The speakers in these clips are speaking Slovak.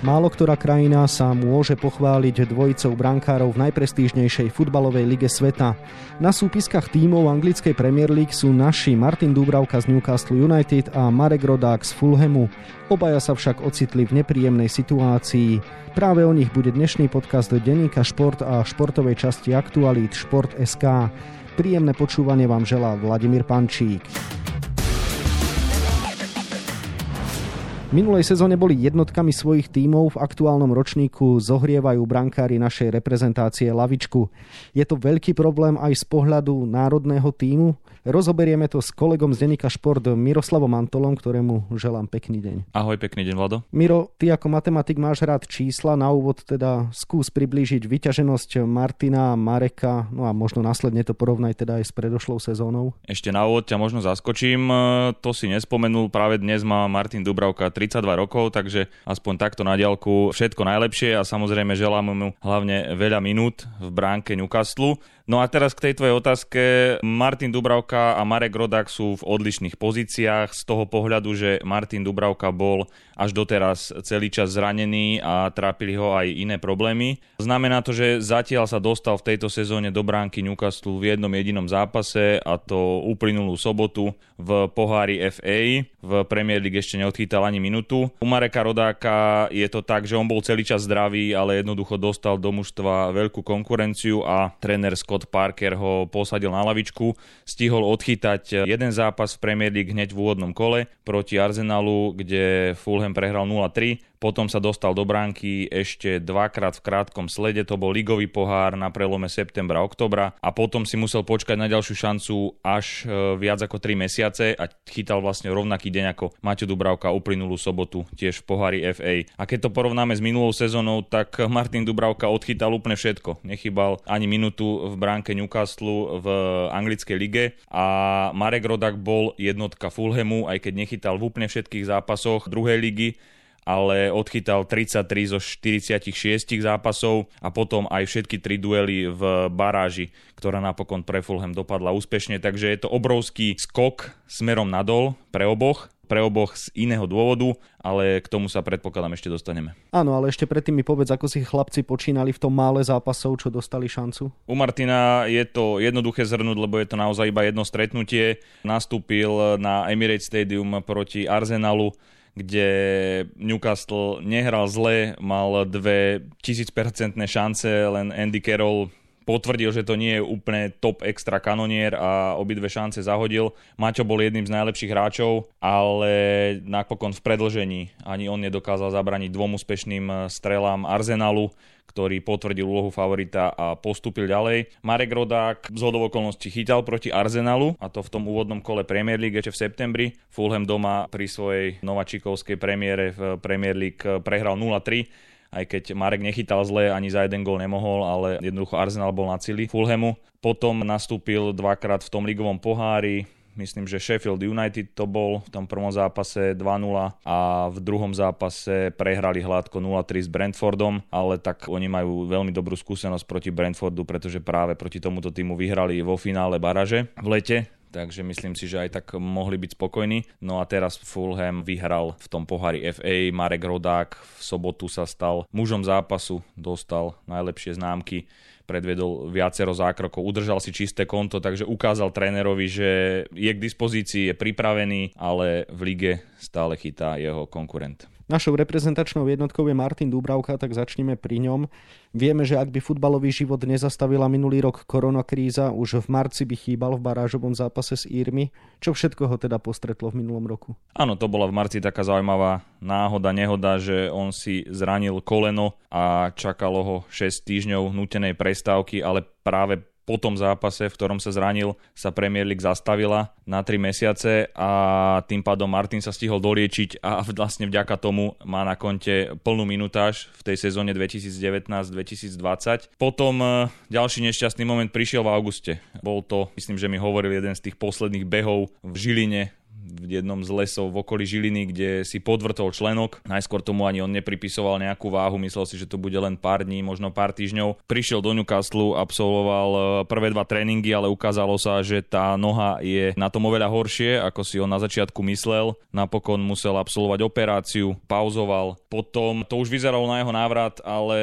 Málo ktorá krajina sa môže pochváliť dvojicou brankárov v najprestížnejšej futbalovej lige sveta. Na súpiskách tímov anglickej Premier League sú naši Martin Dubravka z Newcastle United a Marek Rodák z Fulhamu. Obaja sa však ocitli v nepríjemnej situácii. Práve o nich bude dnešný podcast denníka Šport a športovej časti Aktualít Šport.sk. Príjemné počúvanie vám želá Vladimír Pančík. V minulej sezóne boli jednotkami svojich tímov, v aktuálnom ročníku zohrievajú brankári našej reprezentácie lavičku. Je to veľký problém aj z pohľadu národného tímu? Rozoberieme to s kolegom z denníka Šport Miroslavom Antolom, ktorému želám pekný deň. Ahoj, pekný deň, Vlado. Miro, ty ako matematik máš rád čísla. Na úvod teda skús priblížiť vyťaženosť Martina, Mareka, no a možno následne to porovnaj teda aj s predošlou sezónou. Ešte na úvod ťa možno zaskočím, to si nespomenul, práve dnes má Martin Dubravka 32 rokov, takže aspoň takto na diálku všetko najlepšie a samozrejme želám mu hlavne veľa minút v bránke Newcastle. No a teraz k tej tvojej otázke. Martin Dubravka a Marek Rodák sú v odlišných pozíciách z toho pohľadu, že Martin Dubravka bol až doteraz celý čas zranený a trápili ho aj iné problémy. Znamená to, že zatiaľ sa dostal v tejto sezóne do bránky Newcastle v jednom jedinom zápase a to uplynulú sobotu v pohári FA. V Premier League ešte neodchytal ani minútu. U Mareka Rodáka je to tak, že on bol celý čas zdravý, ale jednoducho dostal do mužstva veľkú konkurenciu a tréner Scott Scott Parker ho posadil na lavičku, stihol odchytať jeden zápas v Premier League hneď v úvodnom kole proti Arsenalu, kde Fulham prehral 0-3 potom sa dostal do bránky ešte dvakrát v krátkom slede, to bol ligový pohár na prelome septembra oktobra a potom si musel počkať na ďalšiu šancu až e, viac ako 3 mesiace a chytal vlastne rovnaký deň ako Maťo Dubravka uplynulú sobotu tiež v pohári FA. A keď to porovnáme s minulou sezónou, tak Martin Dubravka odchytal úplne všetko. Nechybal ani minútu v bránke Newcastle v anglickej lige a Marek Rodak bol jednotka Fulhamu, aj keď nechytal v úplne všetkých zápasoch druhej ligy ale odchytal 33 zo 46 zápasov a potom aj všetky tri duely v baráži, ktorá napokon pre Fulham dopadla úspešne, takže je to obrovský skok smerom nadol pre oboch pre oboch z iného dôvodu, ale k tomu sa predpokladám ešte dostaneme. Áno, ale ešte predtým mi povedz, ako si chlapci počínali v tom mále zápasov, čo dostali šancu. U Martina je to jednoduché zhrnúť, lebo je to naozaj iba jedno stretnutie. Nastúpil na Emirates Stadium proti Arsenalu kde Newcastle nehral zle, mal dve tisícpercentné šance, len Andy Carroll potvrdil, že to nie je úplne top extra kanonier a obidve šance zahodil. Maťo bol jedným z najlepších hráčov, ale napokon v predlžení ani on nedokázal zabraniť dvom úspešným strelám Arsenalu ktorý potvrdil úlohu favorita a postúpil ďalej. Marek Rodák z okolností chytal proti Arsenalu a to v tom úvodnom kole Premier League ešte v septembri. Fulham doma pri svojej novačikovskej premiére v Premier League prehral 0-3 aj keď Marek nechytal zle, ani za jeden gól nemohol, ale jednoducho Arsenal bol na cili Fulhamu. Potom nastúpil dvakrát v tom ligovom pohári, myslím, že Sheffield United to bol v tom prvom zápase 2-0 a v druhom zápase prehrali hladko 0-3 s Brentfordom, ale tak oni majú veľmi dobrú skúsenosť proti Brentfordu, pretože práve proti tomuto týmu vyhrali vo finále baraže v lete takže myslím si, že aj tak mohli byť spokojní. No a teraz Fulham vyhral v tom pohári FA, Marek Rodák v sobotu sa stal mužom zápasu, dostal najlepšie známky predvedol viacero zákrokov, udržal si čisté konto, takže ukázal trénerovi, že je k dispozícii, je pripravený, ale v lige stále chytá jeho konkurent. Našou reprezentačnou jednotkou je Martin Dubravka, tak začneme pri ňom. Vieme, že ak by futbalový život nezastavila minulý rok koronakríza, už v marci by chýbal v barážovom zápase s Írmi. Čo všetko ho teda postretlo v minulom roku? Áno, to bola v marci taká zaujímavá náhoda, nehoda, že on si zranil koleno a čakalo ho 6 týždňov nutenej prestávky, ale práve po tom zápase, v ktorom sa zranil, sa Premier League zastavila na 3 mesiace a tým pádom Martin sa stihol doliečiť a vlastne vďaka tomu má na konte plnú minutáž v tej sezóne 2019-2020. Potom e, ďalší nešťastný moment prišiel v auguste. Bol to, myslím, že mi hovoril jeden z tých posledných behov v Žiline v jednom z lesov v okolí Žiliny, kde si podvrtol členok. Najskôr tomu ani on nepripisoval nejakú váhu, myslel si, že to bude len pár dní, možno pár týždňov. Prišiel do Newcastle, absolvoval e, prvé dva tréningy, ale ukázalo sa, že tá noha je na tom oveľa horšie, ako si on na začiatku myslel. Napokon musel absolvovať operáciu, pauzoval. Potom to už vyzeralo na jeho návrat, ale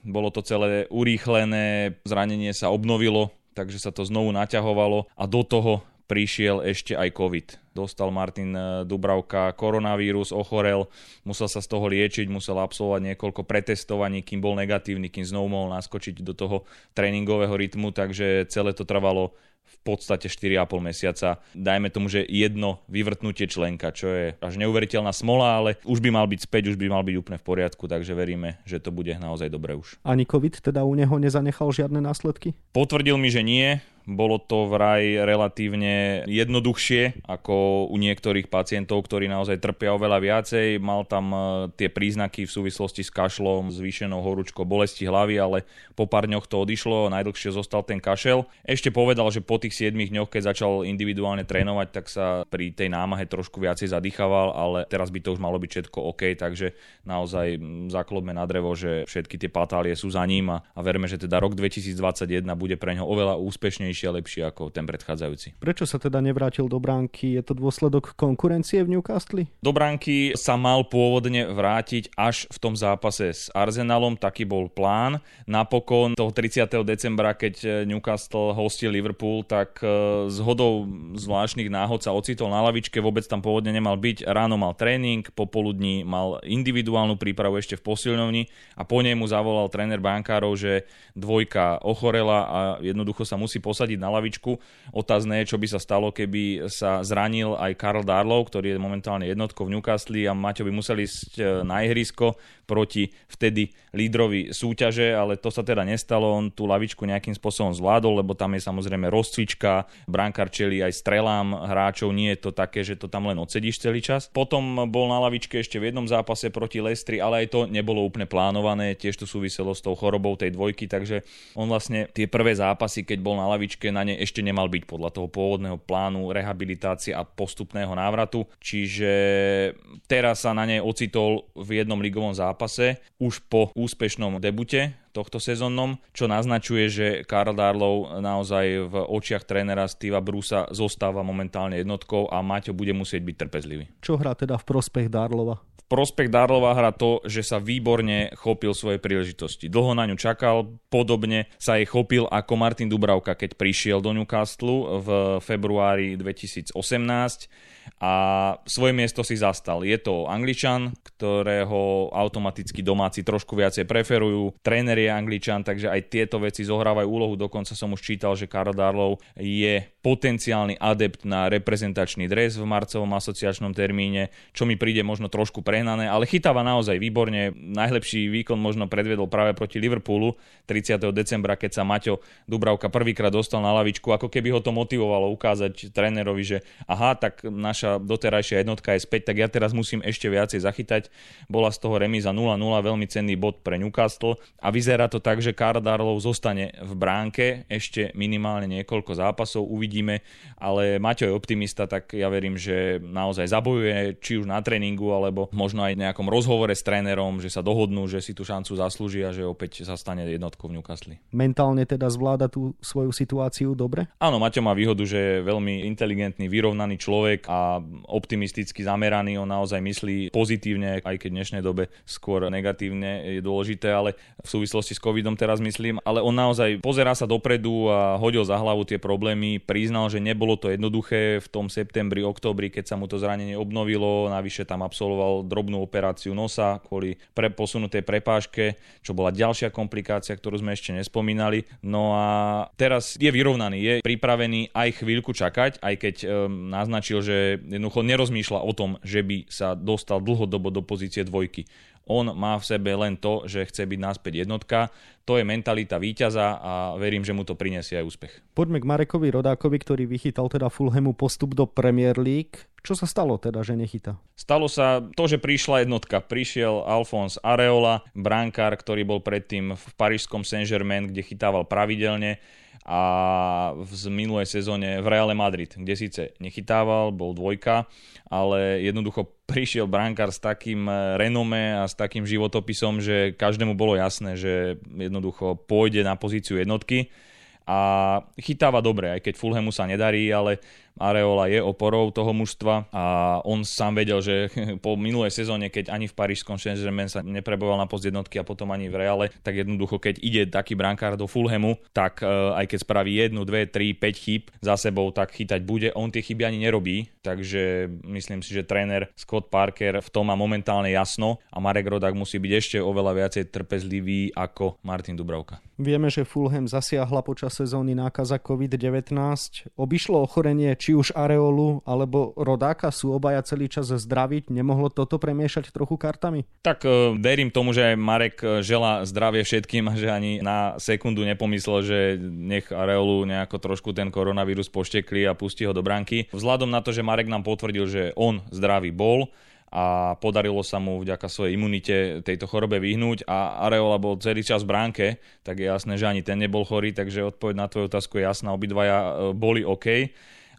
bolo to celé urýchlené, zranenie sa obnovilo, takže sa to znovu naťahovalo a do toho prišiel ešte aj COVID. Dostal Martin eh, Dubravka koronavírus, ochorel, musel sa z toho liečiť, musel absolvovať niekoľko pretestovaní, kým bol negatívny, kým znovu mohol naskočiť do toho tréningového rytmu, takže celé to trvalo v podstate 4,5 mesiaca. Dajme tomu, že jedno vyvrtnutie členka, čo je až neuveriteľná smola, ale už by mal byť späť, už by mal byť úplne v poriadku, takže veríme, že to bude naozaj dobre už. Ani COVID teda u neho nezanechal žiadne následky? Potvrdil mi, že nie. Bolo to vraj relatívne jednoduchšie ako u niektorých pacientov, ktorí naozaj trpia oveľa viacej. Mal tam e, tie príznaky v súvislosti s kašlom, zvýšenou horúčkou, bolesti hlavy, ale po pár dňoch to odišlo, najdlhšie zostal ten kašel. Ešte povedal, že po tých 7 dňoch, keď začal individuálne trénovať, tak sa pri tej námahe trošku viacej zadýchaval, ale teraz by to už malo byť všetko OK, takže naozaj zaklopme na drevo, že všetky tie patálie sú za ním a, a verme, že teda rok 2021 bude pre ňo oveľa úspešnejší silnejší a lepší ako ten predchádzajúci. Prečo sa teda nevrátil do bránky? Je to dôsledok konkurencie v Newcastle? Do bránky sa mal pôvodne vrátiť až v tom zápase s Arsenalom, taký bol plán. Napokon toho 30. decembra, keď Newcastle hostil Liverpool, tak e, z hodou zvláštnych náhod sa ocitol na lavičke, vôbec tam pôvodne nemal byť. Ráno mal tréning, popoludní mal individuálnu prípravu ešte v posilňovni a po nej mu zavolal tréner bankárov, že dvojka ochorela a jednoducho sa musí posadiť posadiť na lavičku. Otázne je, čo by sa stalo, keby sa zranil aj Karl Darlow, ktorý je momentálne jednotkou v Newcastle a Maťo by museli ísť e, na ihrisko proti vtedy lídrovi súťaže, ale to sa teda nestalo. On tú lavičku nejakým spôsobom zvládol, lebo tam je samozrejme rozcvička, brankár čeli aj strelám hráčov, nie je to také, že to tam len odsedíš celý čas. Potom bol na lavičke ešte v jednom zápase proti Lestri, ale aj to nebolo úplne plánované, tiež to súviselo s tou chorobou tej dvojky, takže on vlastne tie prvé zápasy, keď bol na lavičke, na ne ešte nemal byť podľa toho pôvodného plánu rehabilitácie a postupného návratu. Čiže teraz sa na nej ocitol v jednom ligovom zápase už po úspešnom debute tohto sezónnom, čo naznačuje, že Karl Darlow naozaj v očiach trénera Steva Brusa zostáva momentálne jednotkou a Maťo bude musieť byť trpezlivý. Čo hrá teda v prospech Darlova? Prospech Darlova hra to, že sa výborne chopil svoje príležitosti. Dlho na ňu čakal, podobne sa jej chopil ako Martin Dubravka, keď prišiel do Newcastle v februári 2018 a svoje miesto si zastal. Je to Angličan, ktorého automaticky domáci trošku viacej preferujú. Tréner je Angličan, takže aj tieto veci zohrávajú úlohu. Dokonca som už čítal, že Karl Darlow je potenciálny adept na reprezentačný dres v marcovom asociačnom termíne, čo mi príde možno trošku prehnané, ale chytáva naozaj výborne. Najlepší výkon možno predvedol práve proti Liverpoolu 30. decembra, keď sa Maťo Dubravka prvýkrát dostal na lavičku, ako keby ho to motivovalo ukázať trénerovi, že aha, tak naša doterajšia jednotka je späť, tak ja teraz musím ešte viacej zachytať bola z toho remíza 0-0, veľmi cenný bod pre Newcastle a vyzerá to tak, že Karl zostane v bránke ešte minimálne niekoľko zápasov, uvidíme, ale Maťo je optimista, tak ja verím, že naozaj zabojuje, či už na tréningu, alebo možno aj nejakom rozhovore s trénerom, že sa dohodnú, že si tú šancu zaslúži a že opäť sa stane jednotkou v Newcastle. Mentálne teda zvláda tú svoju situáciu dobre? Áno, Maťo má výhodu, že je veľmi inteligentný, vyrovnaný človek a optimisticky zameraný, on naozaj myslí pozitívne, aj keď v dnešnej dobe skôr negatívne je dôležité, ale v súvislosti s covidom teraz myslím, ale on naozaj pozerá sa dopredu a hodil za hlavu tie problémy, priznal, že nebolo to jednoduché v tom septembri, oktobri, keď sa mu to zranenie obnovilo, navyše tam absolvoval drobnú operáciu nosa kvôli pre posunutej prepážke, čo bola ďalšia komplikácia, ktorú sme ešte nespomínali. No a teraz je vyrovnaný, je pripravený aj chvíľku čakať, aj keď um, naznačil, že jednoducho nerozmýšľa o tom, že by sa dostal dlhodobo do pozície dvojky. On má v sebe len to, že chce byť náspäť jednotka. To je mentalita víťaza a verím, že mu to prinesie aj úspech. Poďme k Marekovi Rodákovi, ktorý vychytal teda Fulhamu postup do Premier League. Čo sa stalo teda, že nechytá? Stalo sa to, že prišla jednotka. Prišiel Alfons Areola, brankár, ktorý bol predtým v parížskom Saint-Germain, kde chytával pravidelne a v minulej sezóne v Reale Madrid, kde síce nechytával, bol dvojka, ale jednoducho prišiel brankár s takým renome a s takým životopisom, že každému bolo jasné, že jednoducho pôjde na pozíciu jednotky a chytáva dobre, aj keď Fulhamu sa nedarí, ale Areola je oporou toho mužstva a on sám vedel, že po minulej sezóne, keď ani v Parížskom saint sa nepreboval na post jednotky a potom ani v Reale, tak jednoducho, keď ide taký brankár do Fulhamu, tak e, aj keď spraví jednu, dve, tri, 5 chýb za sebou, tak chytať bude. On tie chyby ani nerobí, takže myslím si, že tréner Scott Parker v tom má momentálne jasno a Marek Rodak musí byť ešte oveľa viacej trpezlivý ako Martin Dubravka. Vieme, že Fulham zasiahla počas sezóny nákaza COVID-19. Obišlo ochorenie či už Areolu alebo Rodáka sú obaja celý čas zdraviť. Nemohlo toto premiešať trochu kartami? Tak uh, verím tomu, že Marek e, žela zdravie všetkým a že ani na sekundu nepomyslel, že nech Areolu nejako trošku ten koronavírus poštekli a pustí ho do branky. Vzhľadom na to, že Marek nám potvrdil, že on zdravý bol, a podarilo sa mu vďaka svojej imunite tejto chorobe vyhnúť a Areola bol celý čas v bránke, tak je jasné, že ani ten nebol chorý, takže odpoveď na tvoju otázku je jasná, obidvaja e, boli OK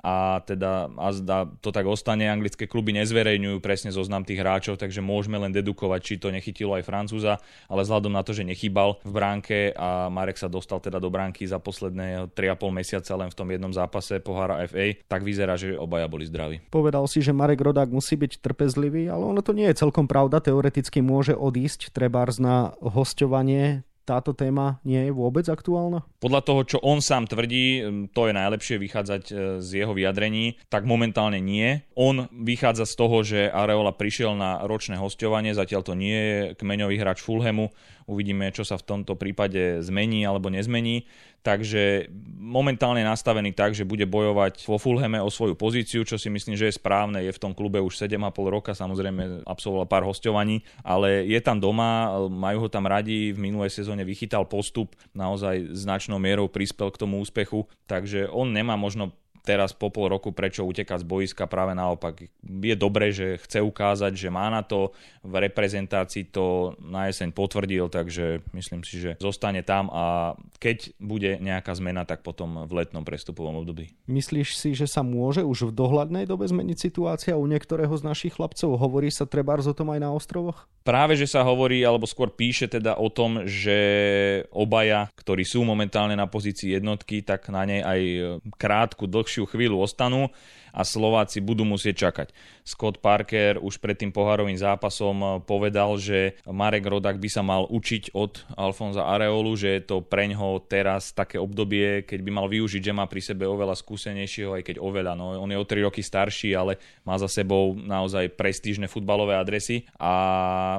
a teda azda to tak ostane. Anglické kluby nezverejňujú presne zoznam tých hráčov, takže môžeme len dedukovať, či to nechytilo aj Francúza, ale vzhľadom na to, že nechybal v bránke a Marek sa dostal teda do bránky za posledné 3,5 mesiaca len v tom jednom zápase pohára FA, tak vyzerá, že obaja boli zdraví. Povedal si, že Marek Rodák musí byť trpezlivý, ale ono to nie je celkom pravda. Teoreticky môže odísť trebárs na hostovanie táto téma nie je vôbec aktuálna? Podľa toho, čo on sám tvrdí, to je najlepšie vychádzať e, z jeho vyjadrení, tak momentálne nie. On vychádza z toho, že Areola prišiel na ročné hostovanie, zatiaľ to nie je kmeňový hráč Fulhamu. Uvidíme, čo sa v tomto prípade zmení alebo nezmení takže momentálne nastavený tak, že bude bojovať vo Fulheme o svoju pozíciu, čo si myslím, že je správne. Je v tom klube už 7,5 roka, samozrejme absolvoval pár hostovaní, ale je tam doma, majú ho tam radi, v minulej sezóne vychytal postup, naozaj značnou mierou prispel k tomu úspechu, takže on nemá možno teraz po pol roku prečo utekať z boiska, práve naopak. Je dobré, že chce ukázať, že má na to, v reprezentácii to na jeseň potvrdil, takže myslím si, že zostane tam a keď bude nejaká zmena, tak potom v letnom prestupovom období. Myslíš si, že sa môže už v dohľadnej dobe zmeniť situácia u niektorého z našich chlapcov? Hovorí sa treba o tom aj na ostrovoch? Práve, že sa hovorí, alebo skôr píše teda o tom, že obaja, ktorí sú momentálne na pozícii jednotky, tak na nej aj krátku, dlhšiu chvíľu ostanú a Slováci budú musieť čakať. Scott Parker už pred tým pohárovým zápasom eh, povedal, že Marek Rodak by sa mal učiť od Alfonza Areolu, že je to preňho teraz také obdobie, keď by mal využiť, že má pri sebe oveľa skúsenejšieho, aj keď oveľa, no on je o 3 roky starší, ale má za sebou naozaj prestížne futbalové adresy a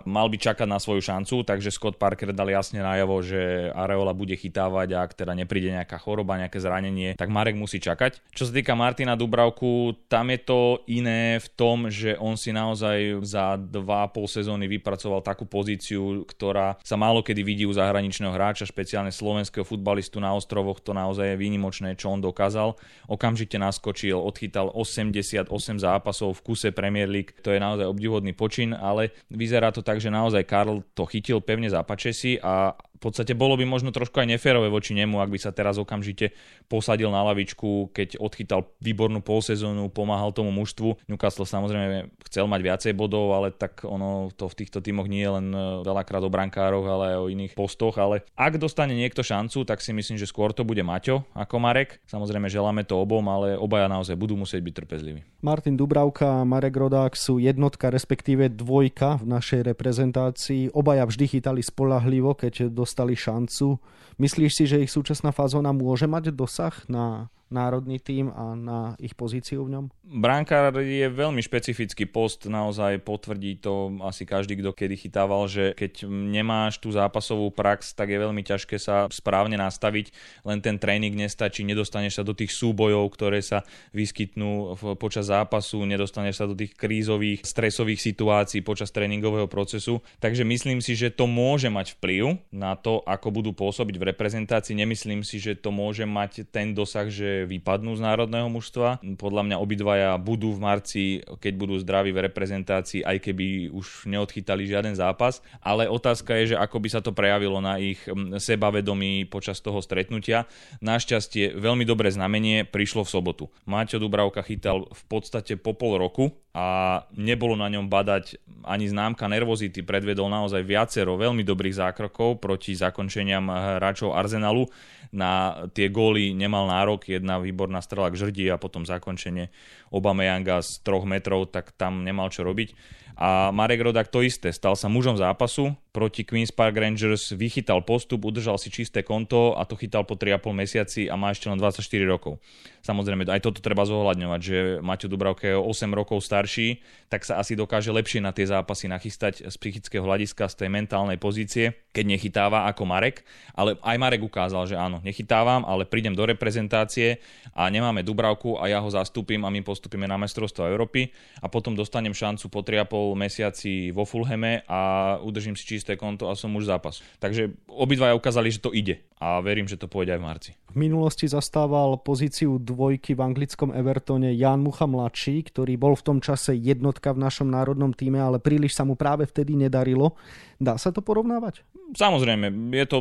mal by čakať na svoju šancu, takže Scott Parker dal jasne najavo, že Areola bude chytávať a ak teda nepríde nejaká choroba, nejaké zranenie, tak Marek musí čakať. Čo sa týka Martina Dubravku, tam je to iné v tom, že on si naozaj za 2,5 sezóny vypracoval takú pozíciu, ktorá sa málo kedy vidí u zahraničného hráča, špeciálne slovenského futbalistu na ostrovoch, to naozaj je výnimočné, čo on dokázal. Okamžite naskočil, odchytal 88 zápasov v kuse Premier League, to je naozaj obdivodný počin, ale vyzerá to tak, že naozaj Karl to chytil pevne za pačesi a podstate bolo by možno trošku aj neférové voči nemu, ak by sa teraz okamžite posadil na lavičku, keď odchytal výbornú polsezónu, pomáhal tomu mužstvu. Newcastle samozrejme chcel mať viacej bodov, ale tak ono to v týchto tímoch nie je len e, veľakrát o brankároch, ale aj o iných postoch. Ale ak dostane niekto šancu, tak si myslím, že skôr to bude Maťo ako Marek. Samozrejme želáme to obom, ale obaja naozaj budú musieť byť trpezliví. Martin Dubravka a Marek Rodák sú jednotka, respektíve dvojka v našej reprezentácii. Obaja vždy chytali spolahlivo, keď dos dostali šancu. Myslíš si, že ich súčasná fazóna môže mať dosah na národný tým a na ich pozíciu v ňom? Brankár je veľmi špecifický post, naozaj potvrdí to asi každý, kto kedy chytával, že keď nemáš tú zápasovú prax, tak je veľmi ťažké sa správne nastaviť, len ten tréning nestačí, nedostaneš sa do tých súbojov, ktoré sa vyskytnú počas zápasu, nedostaneš sa do tých krízových, stresových situácií počas tréningového procesu, takže myslím si, že to môže mať vplyv na to, ako budú pôsobiť v reprezentácii, nemyslím si, že to môže mať ten dosah, že že vypadnú z národného mužstva. Podľa mňa obidvaja budú v marci, keď budú zdraví v reprezentácii, aj keby už neodchytali žiaden zápas. Ale otázka je, že ako by sa to prejavilo na ich sebavedomí počas toho stretnutia. Našťastie veľmi dobré znamenie prišlo v sobotu. Maťo Dubravka chytal v podstate po pol roku a nebolo na ňom badať ani známka nervozity. Predvedol naozaj viacero veľmi dobrých zákrokov proti zakončeniam hráčov Arsenalu. Na tie góly nemal nárok, jedna výborná strela k žrdi a potom zakončenie Obameyanga z troch metrov, tak tam nemal čo robiť. A Marek Rodak to isté, stal sa mužom zápasu, proti Queen's Park Rangers vychytal postup, udržal si čisté konto a to chytal po 3,5 mesiaci a má ešte len 24 rokov. Samozrejme, aj toto treba zohľadňovať, že Maťo Dubravka je 8 rokov starší, tak sa asi dokáže lepšie na tie zápasy nachystať z psychického hľadiska, z tej mentálnej pozície, keď nechytáva ako Marek. Ale aj Marek ukázal, že áno, nechytávam, ale prídem do reprezentácie a nemáme Dubravku a ja ho zastúpim a my postupíme na mestrovstvo Európy a potom dostanem šancu po 3,5 mesiaci vo Fulheme a udržím si čisté konto a som už zápas. Takže obidvaja ukázali, že to ide a verím, že to pôjde aj v marci. V minulosti zastával pozíciu dvojky v anglickom Evertone Jan Mucha mladší, ktorý bol v tom čase jednotka v našom národnom týme, ale príliš sa mu práve vtedy nedarilo. Dá sa to porovnávať? Samozrejme, je to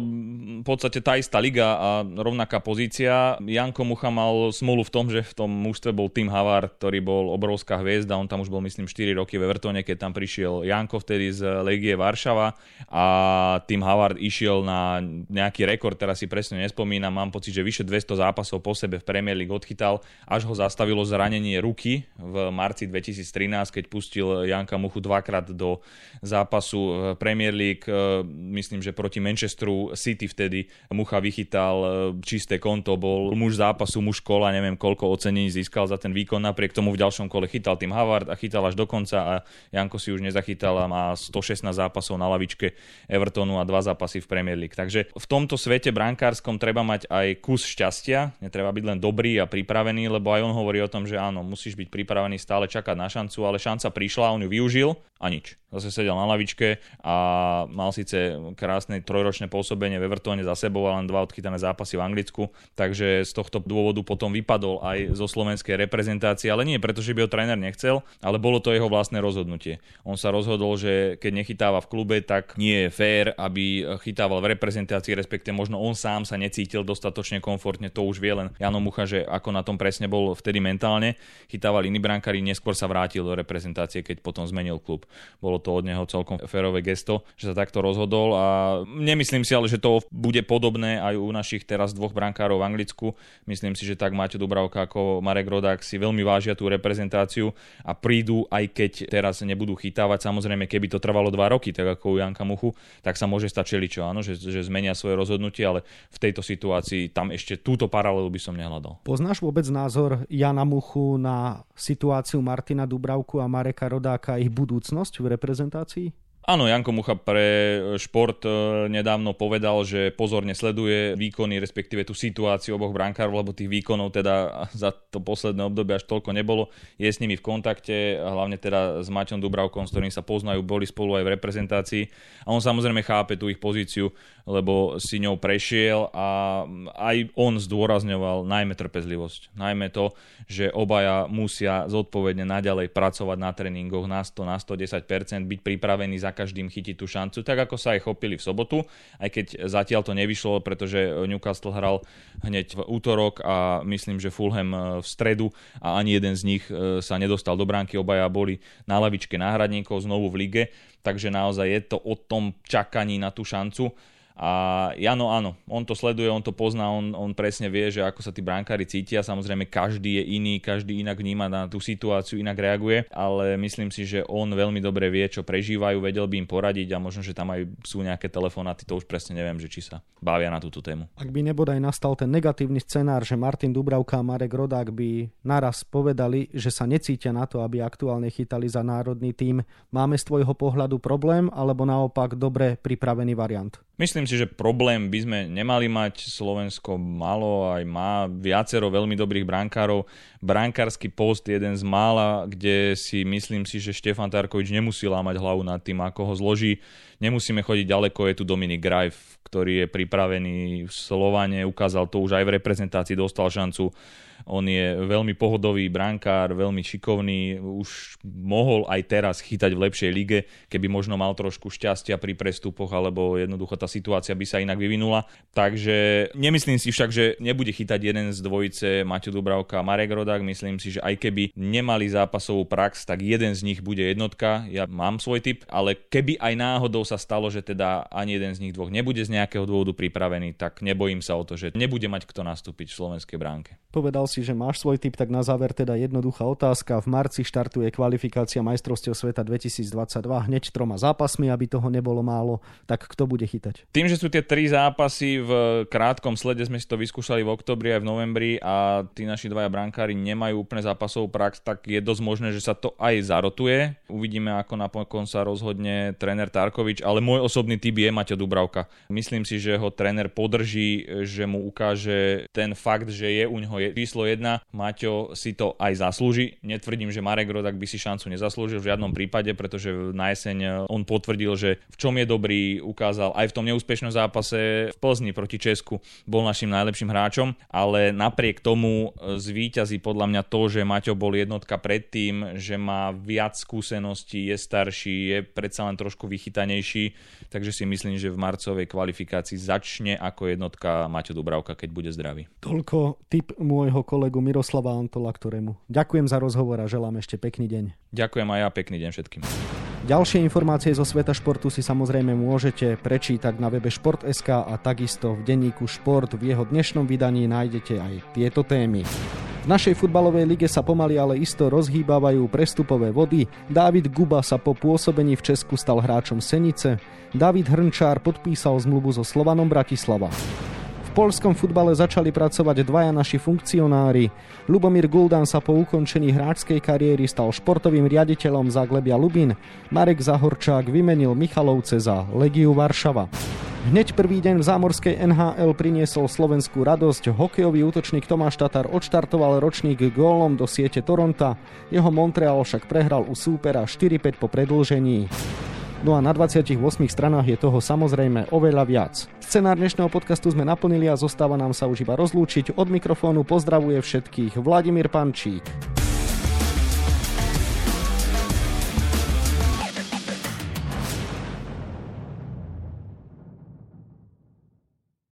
v podstate tá istá liga a rovnaká pozícia. Janko Mucha mal smolu v tom, že v tom mužstve bol Tim Havard, ktorý bol obrovská hviezda, on tam už bol myslím 4 roky v Evertone, keď tam prišiel Janko vtedy z Legie Varšava a Tim Havard išiel na nejaký rekord, teraz si presne nespomínam, mám pocit, že vyše 200 zápasov po sebe v Premier League odchytal, až ho zastavilo zranenie ruky v marci 2013, keď pustil Janka Muchu dvakrát do zápasu Premier League. E, myslím, že proti Manchesteru City vtedy Mucha vychytal e, čisté konto, bol muž zápasu, muž kola, neviem koľko ocenení získal za ten výkon, napriek tomu v ďalšom kole chytal tým Havard a chytal až do konca a Janko si už nezachytal a má 116 zápasov na lavičke Evertonu a dva zápasy v Premier League. Takže v tomto svete brankárskom treba mať aj kus šťastia, netreba byť len dobrý a pripravený, lebo aj on hovorí o tom, že áno, musíš byť pripravený stále čakať na šancu, ale šanca prišla, on ju využil a nič. Zase sedel na lavičke a mal síce krásne trojročné pôsobenie v Evertone za sebou a len dva odchytané zápasy v Anglicku, takže z tohto dôvodu potom vypadol aj zo slovenskej reprezentácie, ale nie preto, že by ho tréner nechcel, ale bolo to jeho vlastné rozhodnutie. On sa rozhodol, že keď nechytáva v klube, tak nie je fér, aby chytával v reprezentácii, respektive možno on sám sa necítil dostatočne komfortne, to už vie len Jano Mucha, že ako na tom presne bol vtedy mentálne. Chytával iní brankári, neskôr sa vrátil do reprezentácie, keď potom zmenil klub. Bolo to od neho celkom férové gesto, že sa takto rozhodol a nemyslím si ale, že to bude podobné aj u našich teraz dvoch brankárov v Anglicku. Myslím si, že tak Maťo Dubravka ako Marek Rodák si veľmi vážia tú reprezentáciu a prídu, aj keď teraz nebudú chytávať. Samozrejme, keby to trvalo dva roky, tak ako u Janka Muchu, tak sa môže stať čeličo, áno, že, že zmenia svoje rozhodnutie, ale v tejto situácii tam ešte túto paralelu by som nehľadal. Poznáš vôbec názor Jana Muchu na situáciu Martina Dubravku a Mareka Rodáka a ich budúcnosť v reprezentácii? Áno, Janko Mucha pre šport e, nedávno povedal, že pozorne sleduje výkony, respektíve tú situáciu oboch brankárov, lebo tých výkonov teda za to posledné obdobie až toľko nebolo. Je s nimi v kontakte, hlavne teda s Maťom Dubravkom, s ktorým sa poznajú, boli spolu aj v reprezentácii. A on samozrejme chápe tú ich pozíciu, lebo si ňou prešiel a aj on zdôrazňoval najmä trpezlivosť. Najmä to, že obaja musia zodpovedne naďalej pracovať na tréningoch na 100, na 110%, byť pripravení za každým chytiť tú šancu, tak ako sa aj chopili v sobotu, aj keď zatiaľ to nevyšlo, pretože Newcastle hral hneď v útorok a myslím, že Fulham e, v stredu a ani jeden z nich e, sa nedostal do bránky, obaja boli na lavičke náhradníkov znovu v lige, takže naozaj je to o tom čakaní na tú šancu a Jano áno, on to sleduje, on to pozná, on, on presne vie, že ako sa tí bránkári cítia. Samozrejme, každý je iný, každý inak vníma na tú situáciu, inak reaguje, ale myslím si, že on veľmi dobre vie, čo prežívajú, vedel by im poradiť a možno, že tam aj sú nejaké telefonáty, to už presne neviem, že či sa bavia na túto tému. Ak by nebodaj nastal ten negatívny scenár, že Martin Dubravka a Marek Rodák by naraz povedali, že sa necítia na to, aby aktuálne chytali za národný tým, máme z tvojho pohľadu problém, alebo naopak dobre pripravený variant? Myslím si, že problém by sme nemali mať. Slovensko malo aj má viacero veľmi dobrých brankárov. Brankársky post jeden z mála, kde si myslím si, že Štefan Tarkovič nemusí lámať hlavu nad tým, ako ho zloží. Nemusíme chodiť ďaleko, je tu Dominik Grajf, ktorý je pripravený v Slovane, ukázal to už aj v reprezentácii, dostal šancu On je veľmi pohodový brankár, veľmi šikovný, už mohol aj teraz chytať v lepšej lige, keby možno mal trošku šťastia pri prestupoch, alebo jednoducho tá situácia by sa inak vyvinula. Takže nemyslím si však, že nebude chytať jeden z dvojice Maťo Dubravka a Marek Rodák. Myslím si, že aj keby nemali zápasovú prax, tak jeden z nich bude jednotka. Ja mám svoj typ, ale keby aj náhodou sa stalo, že teda ani jeden z nich dvoch nebude z nejakého dôvodu pripravený, tak nebojím sa o to, že nebude mať kto nastúpiť v slovenskej bránke. Povedal si, že máš svoj typ, tak na záver teda jednoduchá otázka. V marci štartuje kvalifikácia majstrovstiev sveta 2022 hneď troma zápasmi, aby toho nebolo málo. Tak kto bude chytať? Tým, že sú tie tri zápasy v krátkom slede, sme si to vyskúšali v oktobri aj v novembri a tí naši dvaja brankári nemajú úplne zápasovú prax, tak je dosť možné, že sa to aj zarotuje. Uvidíme, ako napokon sa rozhodne tréner Tarkovič, ale môj osobný typ je Maťo Dubravka. Myslím si, že ho tréner podrží, že mu ukáže ten fakt, že je u neho číslo 1. Maťo si to aj zaslúži. Netvrdím, že Marek Rodak by si šancu nezaslúžil v žiadnom prípade, pretože na jeseň on potvrdil, že v čom je dobrý, ukázal aj v tom neúspešnom zápase v Plzni proti Česku bol našim najlepším hráčom, ale napriek tomu zvíťazí podľa mňa to, že Maťo bol jednotka predtým, že má viac skúseností, je starší, je predsa len trošku vychytanejší, takže si myslím, že v marcovej kvalifikácii začne ako jednotka Maťo Dubravka, keď bude zdravý. Toľko tip môjho kolegu Miroslava Antola, ktorému ďakujem za rozhovor a želám ešte pekný deň. Ďakujem aj ja, pekný deň všetkým. Ďalšie informácie zo sveta športu si samozrejme môžete prečítať na webe Šport.sk a takisto v denníku Šport. V jeho dnešnom vydaní nájdete aj tieto témy. V našej futbalovej lige sa pomaly ale isto rozhýbavajú prestupové vody. Dávid Guba sa po pôsobení v Česku stal hráčom Senice. David Hrnčár podpísal zmluvu so Slovanom Bratislava. Polskom futbale začali pracovať dvaja naši funkcionári. Lubomír Guldan sa po ukončení hráčskej kariéry stal športovým riaditeľom Zaglebia Lubin. Marek Zahorčák vymenil Michalovce za Legiu Varšava. Hneď prvý deň v zámorskej NHL priniesol slovenskú radosť. Hokejový útočník Tomáš Tatar odštartoval ročník gólom do siete Toronta. Jeho Montreal však prehral u súpera 4-5 po predlžení. No a na 28 stranách je toho samozrejme oveľa viac. Scenár dnešného podcastu sme naplnili a zostáva nám sa už iba rozlúčiť. Od mikrofónu pozdravuje všetkých Vladimír Pančík.